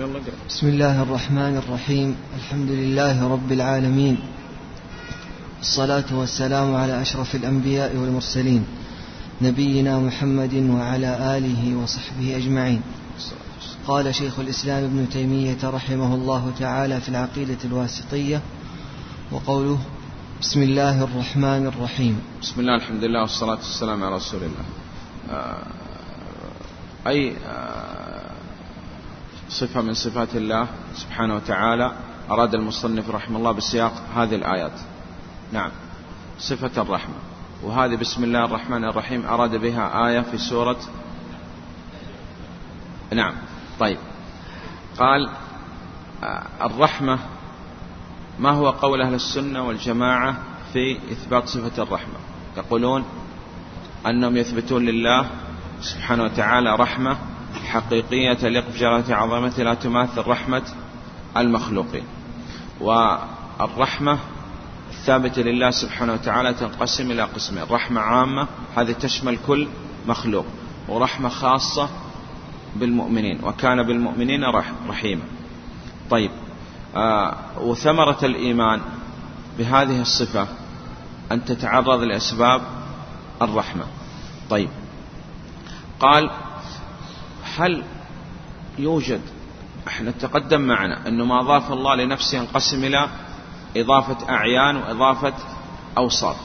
يلا بسم الله الرحمن الرحيم. الحمد لله رب العالمين. الصلاة والسلام على أشرف الأنبياء والمرسلين. نبينا محمد وعلى آله وصحبه أجمعين. قال شيخ الإسلام ابن تيمية رحمه الله تعالى في العقيدة الواسطية وقوله بسم الله الرحمن الرحيم. بسم الله الحمد لله والصلاة والسلام على رسول الله. آه، أي آه، صفة من صفات الله سبحانه وتعالى. أراد المصنف رحمه الله بسياق هذه الآيات. نعم. صفة الرحمة. وهذه بسم الله الرحمن الرحيم. أراد بها آية في سورة نعم. طيب. قال الرحمة ما هو قول أهل السنة والجماعة في إثبات صفة الرحمة؟ يقولون أنهم يثبتون لله سبحانه وتعالى رحمة حقيقية تليق بجلالة عظمته لا تماثل رحمة المخلوقين. والرحمة الثابتة لله سبحانه وتعالى تنقسم إلى قسمين. رحمة عامة هذه تشمل كل مخلوق. ورحمة خاصة بالمؤمنين وكان بالمؤمنين رحيما. طيب آه وثمرة الإيمان بهذه الصفة أن تتعرض لأسباب الرحمة. طيب قال هل يوجد إحنا تقدم معنا أنه ما أضاف الله لنفسه ينقسم إلى إضافة أعيان وإضافة أوصاف.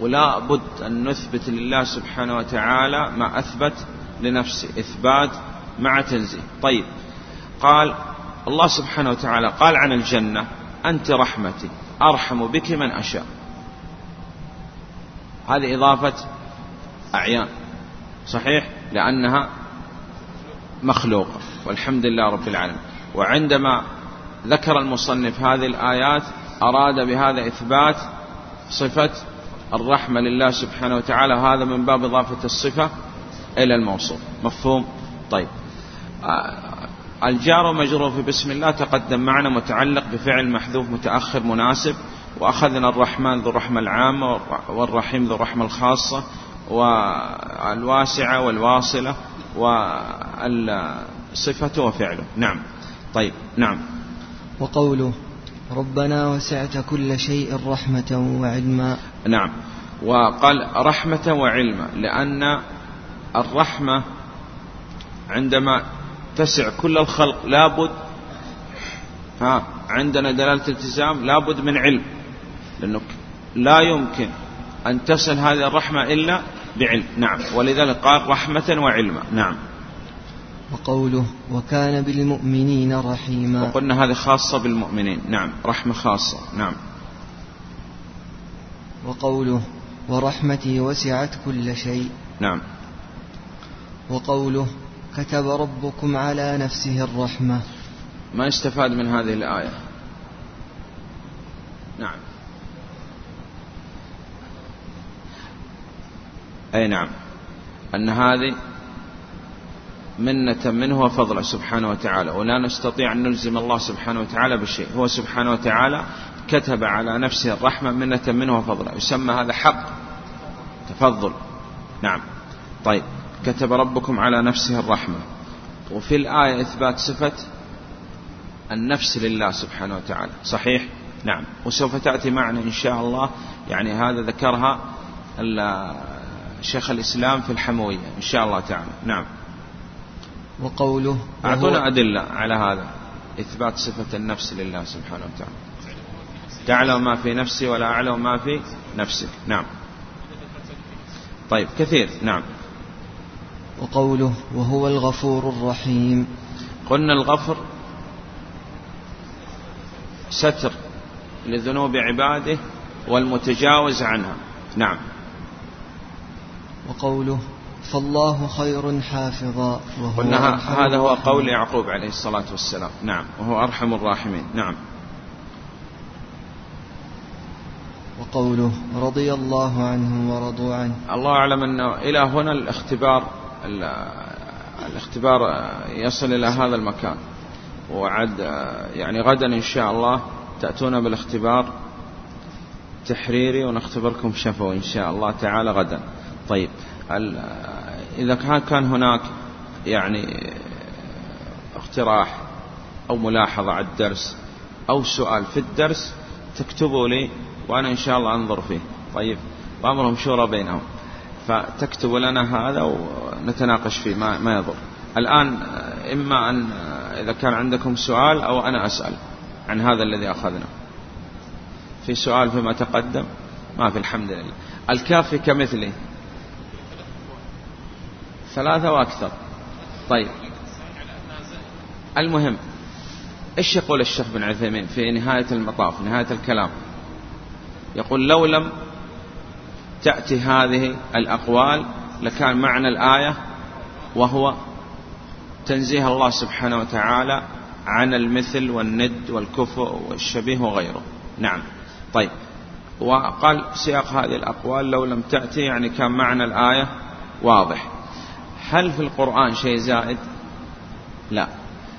ولا بد أن نثبت لله سبحانه وتعالى ما أثبت لنفسه إثبات مع تنزيه. طيب قال الله سبحانه وتعالى قال عن الجنة أنت رحمتي أرحم بك من أشاء. هذه إضافة أعيان صحيح؟ لأنها مخلوقة والحمد لله رب العالمين. وعندما ذكر المصنف هذه الآيات أراد بهذا إثبات صفة الرحمة لله سبحانه وتعالى هذا من باب إضافة الصفة إلى الموصوف. مفهوم؟ طيب. آه، الجار ومجرور في بسم الله تقدم معنا متعلق بفعل محذوف متأخر مناسب وأخذنا الرحمن ذو الرحمة العامة والرحيم ذو الرحمة الخاصة والواسعة والواصلة والصفة وفعله. نعم. طيب. نعم. وقوله ربنا وسعت كل شيء رحمة وعلما. نعم. وقال رحمة وعلما لأن الرحمة عندما تسع كل الخلق لابد ها عندنا دلالة التزام لابد من علم لأنه لا يمكن أن تصل هذه الرحمة إلا بعلم. نعم. ولذلك قال رحمة وعلما. نعم. وقوله وكان بالمؤمنين رحيما. وقلنا هذه خاصة بالمؤمنين. نعم. رحمة خاصة. نعم. وقوله ورحمتي وسعت كل شيء. نعم. وقوله كتب ربكم على نفسه الرحمة. ما يستفاد من هذه الآية؟ نعم. أي نعم. أن هذه منة منه وفضله سبحانه وتعالى ولا نستطيع أن نلزم الله سبحانه وتعالى بشيء. هو سبحانه وتعالى كتب على نفسه الرحمة منة منه وفضله يسمى هذا حق تفضل. نعم. طيب. كتب ربكم على نفسه الرحمة. وفي الآية إثبات صفة النفس لله سبحانه وتعالى. صحيح؟ نعم. وسوف تأتي معنا إن شاء الله يعني هذا ذكرها شيخ الإسلام في الحموية إن شاء الله تعالى. نعم. وقوله أعطونا أدلة على هذا إثبات صفة النفس لله سبحانه وتعالى. تعلم ما في نفسي ولا أعلم ما في نفسك. نعم. طيب كثير. نعم. وقوله وهو الغفور الرحيم. قلنا الغفر ستر لذنوب عباده والمتجاوز عنها. نعم. وقوله فالله خير حافظا وهو قلنا هذا هو قول يعقوب عليه الصلاة والسلام. نعم. وهو أرحم الراحمين. نعم. وقوله رضي الله عنهم ورضوا عنه. الله أعلم أنه إلى هنا الاختبار الاختبار يصل إلى هذا المكان. وعد يعني غدا إن شاء الله تأتون بالاختبار تحريري ونختبركم شفوي إن شاء الله تعالى غدا. طيب. إذا كان هناك يعني اقتراح أو ملاحظة على الدرس أو سؤال في الدرس تكتبوا لي وأنا إن شاء الله أنظر فيه. طيب. وأمرهم شورى بينهم. فتكتبوا لنا هذا ونتناقش فيه ما, ما يضر. الآن إما أن إذا كان عندكم سؤال أو أنا أسأل عن هذا الذي أخذنا. في سؤال فيما تقدم؟ ما في الحمد لله. الكافي كمثله. ثلاثة وأكثر. طيب. المهم إيش يقول الشيخ بن عثيمين في نهاية المطاف نهاية الكلام؟ يقول لو لم تأتي هذه الأقوال لكان معنى الآية وهو تنزيه الله سبحانه وتعالى عن المثل والند والكفء والشبيه وغيره. نعم. طيب. وقال سياق هذه الأقوال لو لم تأتي يعني كان معنى الآية واضح. هل في القرآن شيء زائد؟ لا.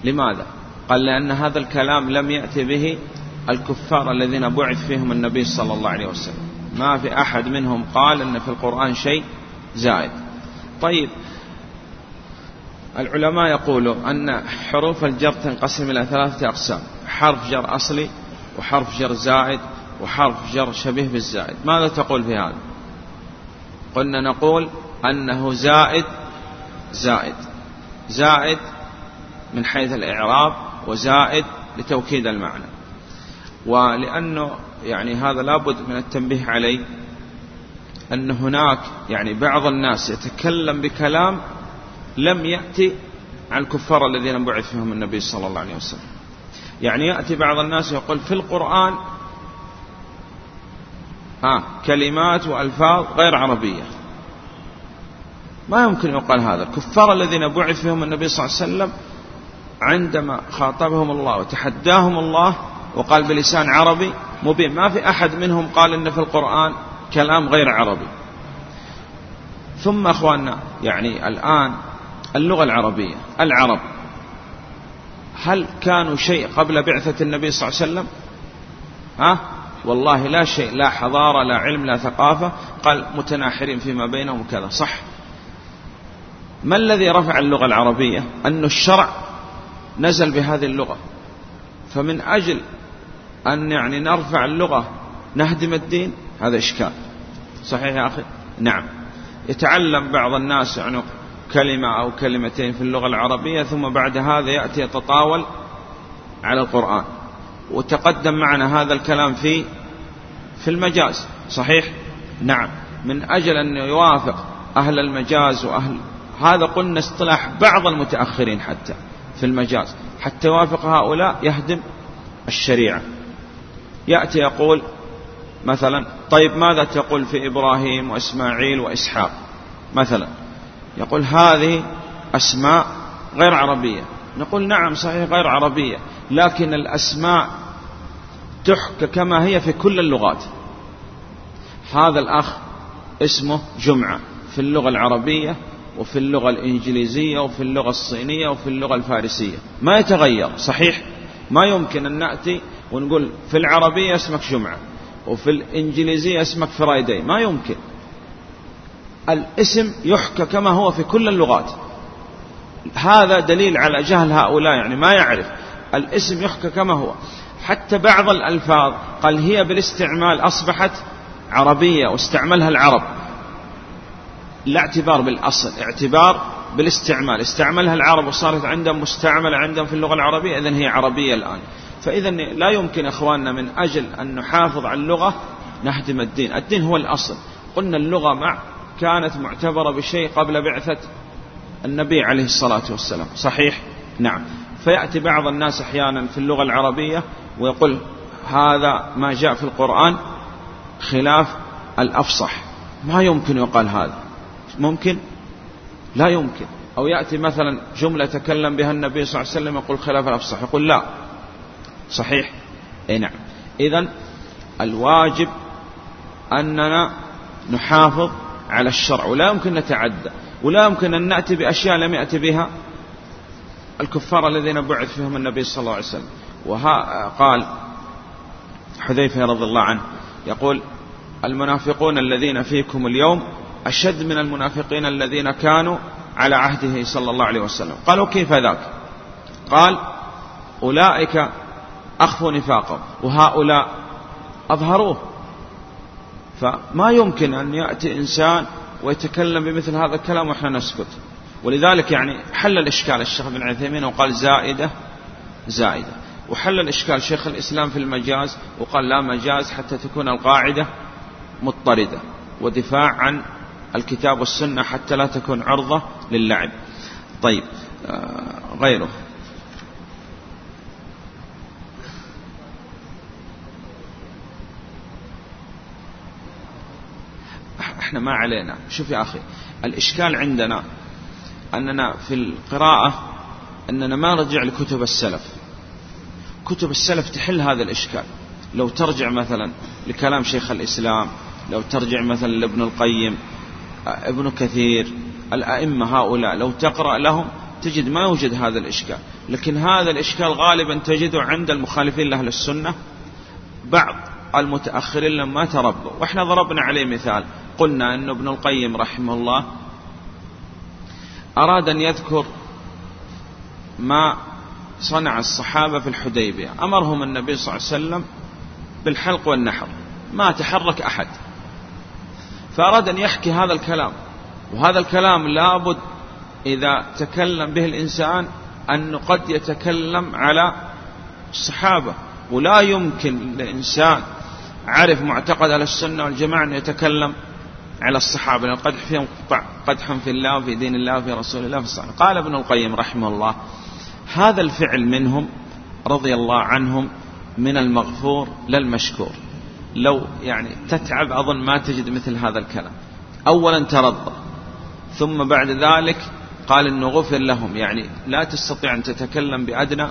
لماذا؟ قال لأن هذا الكلام لم يأتي به الكفار الذين بعث فيهم النبي صلى الله عليه وسلم. ما في أحد منهم قال أن في القرآن شيء زائد. طيب. العلماء يقولوا أن حروف الجر تنقسم إلى ثلاثة أقسام حرف جر أصلي وحرف جر زائد وحرف جر شبيه بالزائد. ماذا تقول في هذا؟ قلنا نقول أنه زائد زائد. زائد من حيث الإعراب وزائد لتوكيد المعنى. ولأنه يعني هذا لابد من التنبيه عليه أن هناك يعني بعض الناس يتكلم بكلام لم يأتي عن الكفار الذين بعث فيهم النبي صلى الله عليه وسلم. يعني يأتي بعض الناس يقول في القرآن ها كلمات وألفاظ غير عربية. ما يمكن يقال هذا. الكفار الذين بعث فيهم النبي صلى الله عليه وسلم عندما خاطبهم الله وتحداهم الله وقال بلسان عربي مبين. ما في أحد منهم قال إن في القرآن كلام غير عربي. ثم أخواننا يعني الآن اللغة العربية العرب. هل كانوا شيء قبل بعثة النبي صلى الله عليه وسلم؟ ها؟ والله لا شيء لا حضارة لا علم لا ثقافة. قال متناحرين فيما بينهم كذا صح. ما الذي رفع اللغة العربية؟ أن الشرع نزل بهذه اللغة. فمن أجل أن يعني نرفع اللغة نهدم الدين هذا إشكال. صحيح يا أخي؟ نعم. يتعلم بعض الناس يعني كلمة أو كلمتين في اللغة العربية ثم بعد هذا يأتي يتطاول على القرآن. وتقدم معنا هذا الكلام في في المجاز. صحيح؟ نعم. من أجل أن يوافق أهل المجاز وأهل هذا قلنا اصطلاح بعض المتأخرين حتى في المجاز حتى يوافق هؤلاء يهدم الشريعة. يأتي يقول مثلا طيب ماذا تقول في إبراهيم وإسماعيل وإسحاق؟ مثلا يقول هذه أسماء غير عربية. نقول نعم صحيح غير عربية لكن الأسماء تحكى كما هي في كل اللغات. هذا الأخ اسمه جمعة في اللغة العربية وفي اللغة الإنجليزية وفي اللغة الصينية وفي اللغة الفارسية. ما يتغير صحيح؟ ما يمكن أن نأتي ونقول في العربية اسمك جمعة وفي الإنجليزية اسمك فرايداي. ما يمكن. الاسم يحكى كما هو في كل اللغات. هذا دليل على جهل هؤلاء يعني ما يعرف. الاسم يحكى كما هو. حتى بعض الألفاظ قال هي بالاستعمال أصبحت عربية واستعملها العرب. لا اعتبار بالأصل اعتبار بالاستعمال. استعملها العرب وصارت عندهم مستعملة عندهم في اللغة العربية إذن هي عربية الآن. فإذا لا يمكن إخواننا من أجل أن نحافظ على اللغة نهدم الدين. الدين هو الأصل. قلنا اللغة مع كانت معتبرة بشيء قبل بعثة النبي عليه الصلاة والسلام. صحيح؟ نعم. فيأتي بعض الناس أحيانا في اللغة العربية ويقول هذا ما جاء في القرآن خلاف الأفصح. ما يمكن يقال هذا. ممكن؟ لا يمكن. أو يأتي مثلا جملة تكلم بها النبي صلى الله عليه وسلم يقول خلاف الأفصح يقول لا. صحيح؟ اي نعم. اذا الواجب أننا نحافظ على الشرع. ولا يمكن نتعدى. ولا يمكن أن نأتي بأشياء لم يأتي بها الكفار الذين بعث فيهم النبي صلى الله عليه وسلم. وها قال حذيفة رضي الله عنه يقول المنافقون الذين فيكم اليوم أشد من المنافقين الذين كانوا على عهده صلى الله عليه وسلم. قالوا كيف ذاك؟ قال أولئك أخفوا نفاقهم وهؤلاء أظهروه. فما يمكن أن يأتي إنسان ويتكلم بمثل هذا الكلام وإحنا نسكت. ولذلك يعني حل الإشكال الشيخ بن عثيمين وقال زائدة زائدة. وحل الإشكال شيخ الإسلام في المجاز وقال لا مجاز حتى تكون القاعدة مضطردة. ودفاع عن الكتاب والسنة حتى لا تكون عرضة للعب. طيب آه، غيره. إحنا ما علينا. شوف يا أخي الإشكال عندنا أننا في القراءة أننا ما نرجع لكتب السلف. كتب السلف تحل هذا الإشكال. لو ترجع مثلا لكلام شيخ الإسلام لو ترجع مثلا لابن القيم ابن كثير الأئمة هؤلاء لو تقرأ لهم تجد ما يوجد هذا الإشكال لكن هذا الإشكال غالبا تجده عند المخالفين لأهل السنة بعض المتأخرين لما تربوا وإحنا ضربنا عليه مثال قلنا أن ابن القيم رحمه الله أراد أن يذكر ما صنع الصحابة في الحديبية أمرهم النبي صلى الله عليه وسلم بالحلق والنحر ما تحرك أحد. فأراد أن يحكي هذا الكلام. وهذا الكلام لابد إذا تكلم به الإنسان أنه قد يتكلم على الصحابة. ولا يمكن لإنسان عرف معتقد على السنة والجماعة أن يتكلم على الصحابة. لأن قدح فيهم قدحا في الله وفي دين الله وفي رسول الله في الصحابة. قال ابن القيم رحمه الله هذا الفعل منهم رضي الله عنهم من المغفور للمشكور. لو يعني تتعب أظن ما تجد مثل هذا الكلام. أولا ترضى ثم بعد ذلك قال إنه غفر لهم. يعني لا تستطيع أن تتكلم بأدنى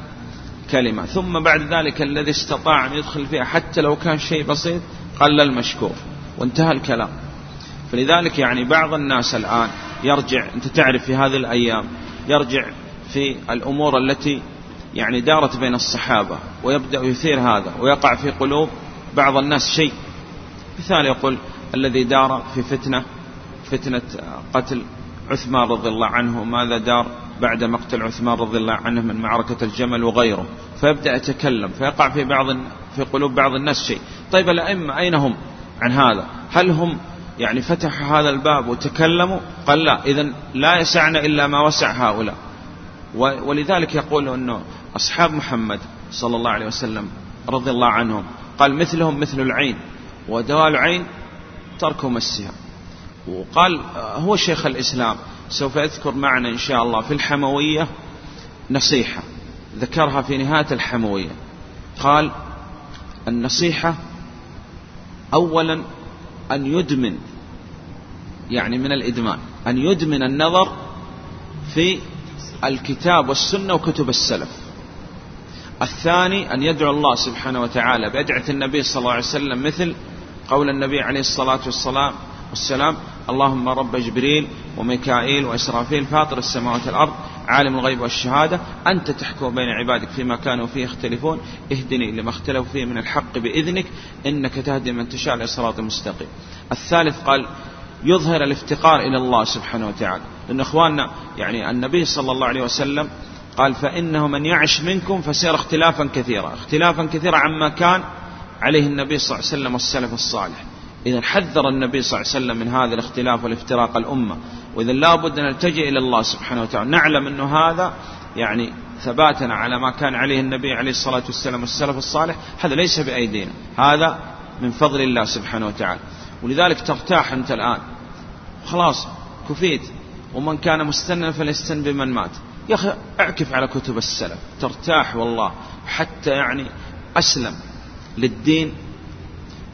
كلمة. ثم بعد ذلك الذي استطاع أن يدخل فيها حتى لو كان شيء بسيط قال المشكور. وانتهى الكلام. فلذلك يعني بعض الناس الآن يرجع أنت تعرف في هذه الأيام يرجع في الأمور التي يعني دارت بين الصحابة ويبدأ يثير هذا ويقع في قلوب بعض الناس شيء. مثال يقول الذي دار في فتنة فتنة قتل عثمان رضي الله عنه ماذا دار بعد مقتل عثمان رضي الله عنه من معركة الجمل وغيره. فيبدأ يتكلم فيقع في بعض في قلوب بعض الناس شيء. طيب الأئمة أين هم عن هذا؟ هل هم يعني فتحوا هذا الباب وتكلموا؟ قال لا إذا لا يسعنا إلا ما وسع هؤلاء. ولذلك يقول أنه أصحاب محمد صلى الله عليه وسلم رضي الله عنهم قال مثلهم مثل العين ودواء العين ترك مسها. وقال هو شيخ الإسلام سوف يذكر معنا إن شاء الله في الحموية نصيحة ذكرها في نهاية الحموية. قال النصيحة أولا أن يدمن يعني من الإدمان أن يدمن النظر في الكتاب والسنة وكتب السلف. الثاني أن يدعو الله سبحانه وتعالى بأدعة النبي صلى الله عليه وسلم مثل قول النبي عليه الصلاة والسلام والسلام اللهم رب جبريل وميكائيل وإسرافيل فاطر السماوات والأرض عالم الغيب والشهادة أنت تحكم بين عبادك فيما كانوا فيه يختلفون اهدني لما اختلفوا فيه من الحق بإذنك إنك تهدي من تشاء لصراط مستقيم. الثالث قال يظهر الافتقار إلى الله سبحانه وتعالى. لأن إخواننا يعني النبي صلى الله عليه وسلم قال فإنه من يعش منكم فسيرى اختلافا كثيرا اختلافا كثيرا عما كان عليه النبي صلى الله عليه وسلم والسلف الصالح. إذا حذر النبي صلى الله عليه وسلم من هذا الاختلاف والافتراق الأمة وإذا لابد أن نلتجئ إلى الله سبحانه وتعالى. نعلم أنه هذا يعني ثباتنا على ما كان عليه النبي عليه الصلاة والسلام والسلف الصالح. هذا ليس بأيدينا هذا من فضل الله سبحانه وتعالى. ولذلك ترتاح أنت الآن. خلاص كفيت. ومن كان مستنا فليستن بمن مات. يا أخي أعكف على كتب السلف. ترتاح والله. حتى يعني أسلم للدين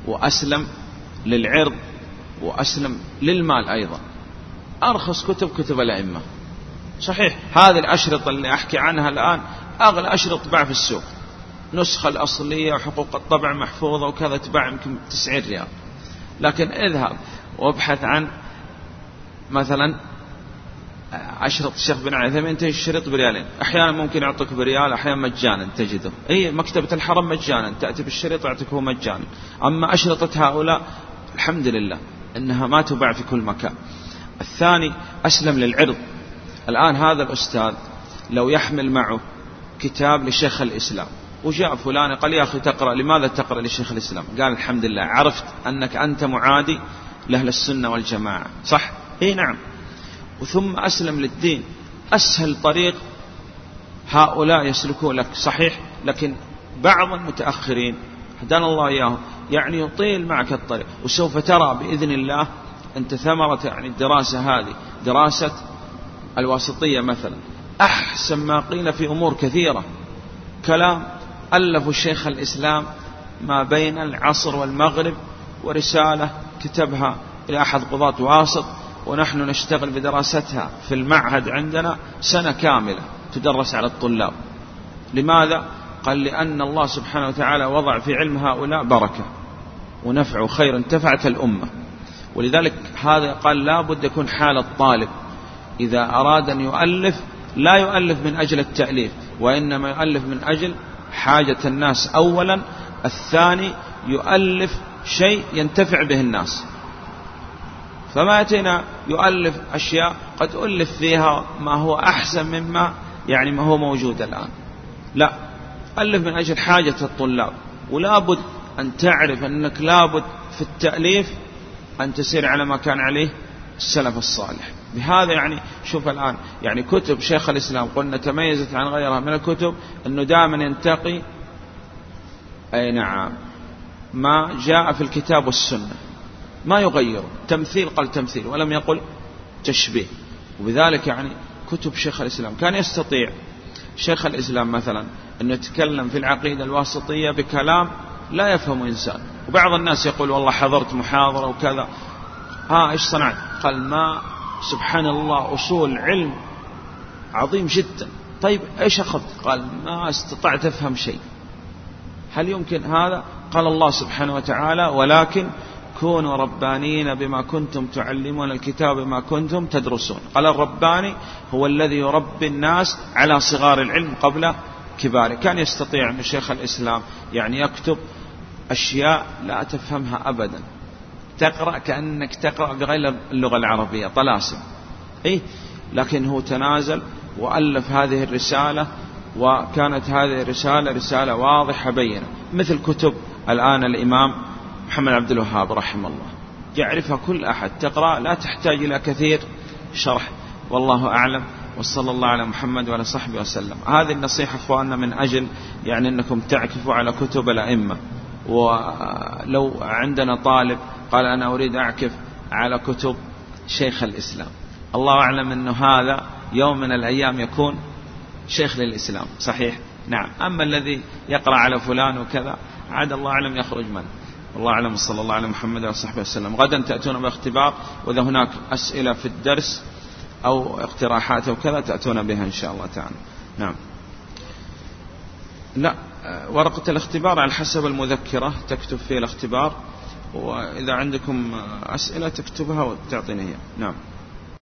وأسلم للعرض وأسلم للمال أيضا. أرخص كتب كتب الأئمة. صحيح. هذه الأشرطة اللي أحكي عنها الآن أغلى أشرطة تباع في السوق. نسخة الأصلية وحقوق الطبع محفوظة وكذا تباع يمكن 90 ريال. لكن اذهب وابحث عن مثلا أشرط الشيخ بن عثيمين تجد الشريط بريالين. أحيانا ممكن يعطيك بريال أحيانا مجانا تجده. أي مكتبة الحرم مجانا تأتي بالشريط يعطيك هو مجانا. أما أشرطة هؤلاء الحمد لله أنها ما تباع في كل مكان. الثاني أسلم للعرض. الآن هذا الأستاذ لو يحمل معه كتاب لشيخ الإسلام. وجاء فلان قال يا أخي تقرأ لماذا تقرأ لشيخ الإسلام؟ قال الحمد لله عرفت أنك أنت معادي لأهل السنة والجماعة. صح؟ اي نعم. وثم أسلم للدين. أسهل طريق هؤلاء يسلكون لك. صحيح لكن بعض المتأخرين هدانا الله إياهم يعني يطيل معك الطريق. وسوف ترى بإذن الله أنت ثمرة يعني الدراسة هذه. دراسة الواسطية مثلا. أحسن ما قيل في أمور كثيرة. كلام ألف الشيخ الإسلام ما بين العصر والمغرب ورسالة كتبها إلى أحد قضاة واسط. ونحن نشتغل بدراستها في المعهد عندنا سنة كاملة تدرس على الطلاب. لماذا؟ قال لأن الله سبحانه وتعالى وضع في علم هؤلاء بركة ونفع وخير انتفعت الأمة. ولذلك هذا قال لا بد يكون حال الطالب. إذا أراد أن يؤلف لا يؤلف من أجل التأليف وإنما يؤلف من أجل حاجة الناس أولا الثاني يؤلف شيء ينتفع به الناس. فما يأتينا يؤلف أشياء قد ألف فيها ما هو أحسن مما يعني ما هو موجود الآن. لا ألف من أجل حاجة الطلاب ولا بد أن تعرف أنك لابد في التأليف أن تسير على ما كان عليه السلف الصالح. بهذا يعني شوف الآن يعني كتب شيخ الإسلام قلنا تميزت عن غيرها من الكتب أنه دائما ينتقي أي نعم ما جاء في الكتاب والسنة. ما يغير. تمثيل قال تمثيل ولم يقل تشبيه. وبذلك يعني كتب شيخ الإسلام. كان يستطيع شيخ الإسلام مثلا أنه يتكلم في العقيدة الواسطية بكلام لا يفهم إنسان. وبعض الناس يقول والله حضرت محاضرة وكذا. ها إيش صنعت؟ قال ما سبحان الله أصول علم عظيم جدا. طيب إيش أخذت؟ قال ما استطعت أفهم شيء. هل يمكن هذا؟ قال الله سبحانه وتعالى ولكن كونوا ربانين بما كنتم تعلمون الكتاب بما كنتم تدرسون. قال الرباني هو الذي يربي الناس على صغار العلم قبل كباره. كان يستطيع من شيخ الإسلام يعني يكتب أشياء لا تفهمها أبدا. تقرأ كأنك تقرأ بغير اللغة العربية طلاسم. إيه؟ لكن هو تنازل وألف هذه الرسالة وكانت هذه الرسالة رسالة واضحة بينة. مثل كتب الآن الإمام محمد عبد الوهاب رحمه الله. يعرفها كل أحد. تقرأ لا تحتاج إلى كثير شرح. والله أعلم. وصلى الله على محمد وعلى صحبه وسلم. هذه النصيحة أخواننا من أجل يعني أنكم تعكفوا على كتب الأئمة. ولو عندنا طالب قال أنا أريد أعكف على كتب شيخ الإسلام. الله أعلم أنه هذا يوم من الأيام يكون شيخ للإسلام. صحيح؟ نعم. أما الذي يقرأ على فلان وكذا عاد الله أعلم يخرج منه. والله أعلم صلى الله على محمد وصحبه وسلم. غدا تأتون باختبار وإذا هناك أسئلة في الدرس أو اقتراحات أو كذا تأتون بها إن شاء الله تعالى. نعم. لا ورقة الاختبار على حسب المذكرة تكتب فيه الاختبار وإذا عندكم أسئلة تكتبها وتعطيني إياها. نعم.